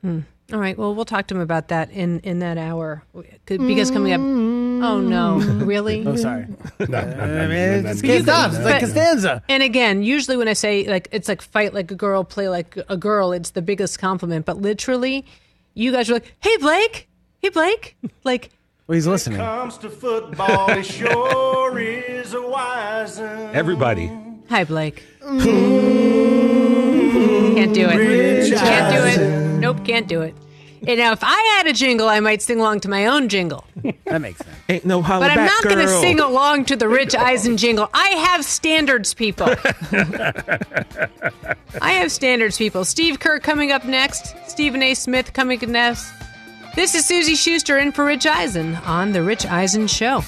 Hmm. All right. Well, we'll talk to him about that in in that hour because coming up. Oh no! Really? Oh, sorry. No, no, I no, mean, no, it's no, kids no, up. no, It's like no. Costanza. And again, usually when I say like it's like fight like a girl, play like a girl, it's the biggest compliment. But literally, you guys are like, "Hey Blake, hey Blake," like Well, he's listening. Comes to football, it sure is a wise'n. Everybody. Hi, Blake. Can't do it. Can't do it. Nope, can't do it. And now, if I had a jingle, I might sing along to my own jingle. That makes sense. Ain't no holla But I'm back, not going to girl. sing along to the Rich Eisen jingle. I have standards, people. I have standards, people. Steve Kerr coming up next. Stephen A. Smith coming up next. This is Suzy Shuster in for Rich Eisen on The Rich Eisen Show.